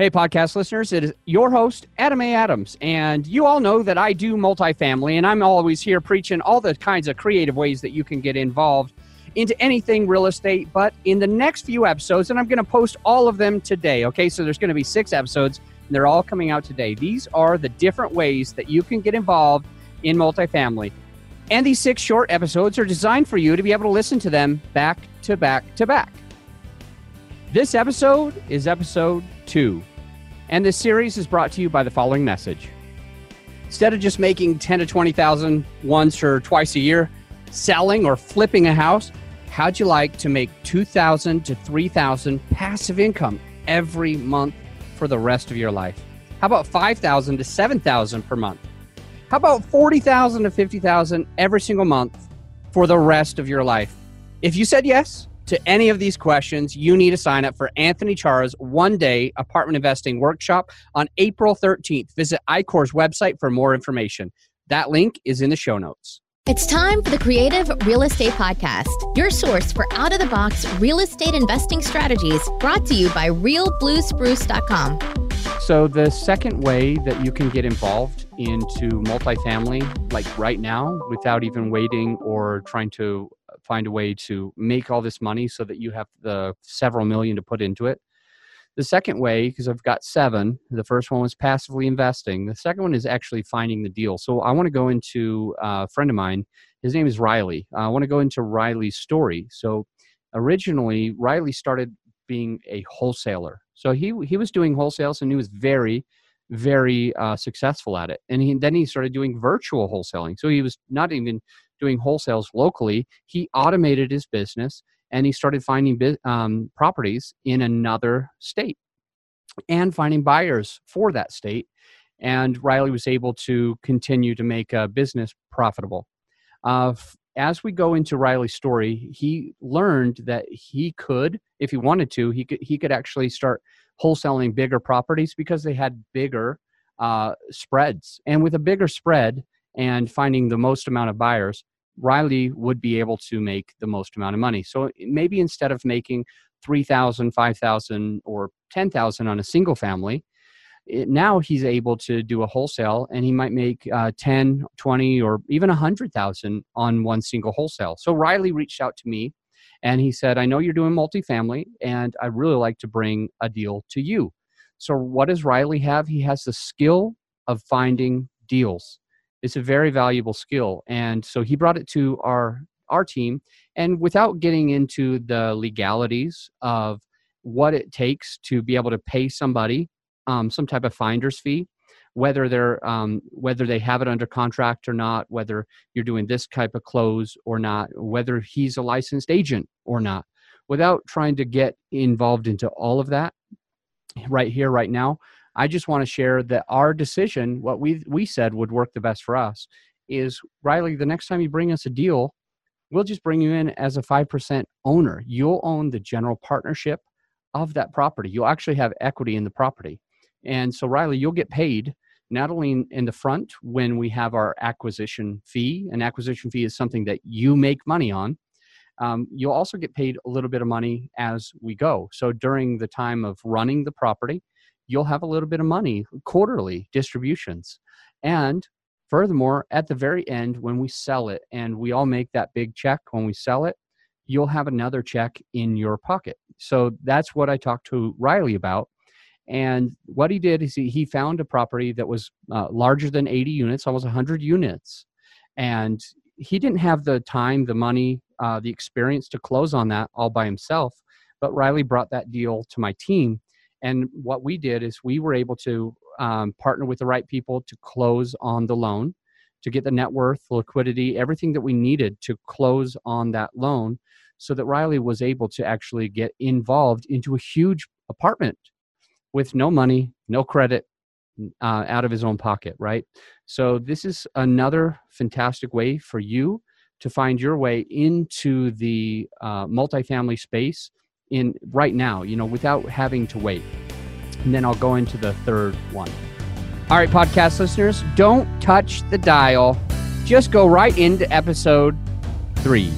Hey, podcast listeners, it is your host, Adam A. Adams. And you all know that I do multifamily, and I'm always here preaching all the kinds of creative ways that you can get involved into anything real estate. But in the next few episodes, and I'm going to post all of them today, okay? So there's going to be six episodes, and they're all coming out today. These are the different ways that you can get involved in multifamily. And these six short episodes are designed for you to be able to listen to them back to back to back. This episode is episode two. And this series is brought to you by the following message. Instead of just making 10 to 20,000 once or twice a year selling or flipping a house, how'd you like to make 2,000 to 3,000 passive income every month for the rest of your life? How about 5,000 to 7,000 per month? How about 40,000 to 50,000 every single month for the rest of your life? If you said yes, to any of these questions, you need to sign up for Anthony Chara's one day apartment investing workshop on April 13th. Visit iCore's website for more information. That link is in the show notes. It's time for the Creative Real Estate Podcast, your source for out of the box real estate investing strategies brought to you by realbluespruce.com. So, the second way that you can get involved into multifamily, like right now, without even waiting or trying to find a way to make all this money so that you have the several million to put into it. The second way, because I've got seven, the first one was passively investing. The second one is actually finding the deal. So I want to go into uh, a friend of mine. His name is Riley. I want to go into Riley's story. So originally, Riley started being a wholesaler. So he he was doing wholesales and he was very very uh, successful at it. And he, then he started doing virtual wholesaling. So he was not even doing wholesales locally. He automated his business and he started finding um, properties in another state and finding buyers for that state. And Riley was able to continue to make a business profitable. Uh, as we go into Riley's story, he learned that he could, if he wanted to, he could he could actually start wholesaling bigger properties because they had bigger uh, spreads. And with a bigger spread and finding the most amount of buyers, Riley would be able to make the most amount of money. So maybe instead of making 3,000, 5,000, or 10,000 on a single family, it, now he's able to do a wholesale and he might make uh, 10, 20, or even 100,000 on one single wholesale. So Riley reached out to me and he said, I know you're doing multifamily, and I'd really like to bring a deal to you. So, what does Riley have? He has the skill of finding deals. It's a very valuable skill. And so he brought it to our our team and without getting into the legalities of what it takes to be able to pay somebody um, some type of finder's fee whether they're um, whether they have it under contract or not, whether you're doing this type of close or not, whether he's a licensed agent or not, without trying to get involved into all of that right here, right now. I just want to share that our decision, what we we said would work the best for us, is Riley. The next time you bring us a deal, we'll just bring you in as a five percent owner. You'll own the general partnership of that property. You'll actually have equity in the property. And so, Riley, you'll get paid not only in the front when we have our acquisition fee, an acquisition fee is something that you make money on. Um, you'll also get paid a little bit of money as we go. So during the time of running the property, you'll have a little bit of money, quarterly distributions. And furthermore, at the very end, when we sell it and we all make that big check when we sell it, you'll have another check in your pocket. So that's what I talked to Riley about and what he did is he, he found a property that was uh, larger than 80 units, almost 100 units. And he didn't have the time, the money, uh, the experience to close on that all by himself. But Riley brought that deal to my team. And what we did is we were able to um, partner with the right people to close on the loan, to get the net worth, liquidity, everything that we needed to close on that loan so that Riley was able to actually get involved into a huge apartment with no money, no credit, uh, out of his own pocket, right? So this is another fantastic way for you to find your way into the uh, multifamily space in right now, you know, without having to wait. And then I'll go into the third one. All right, podcast listeners, don't touch the dial. Just go right into episode three.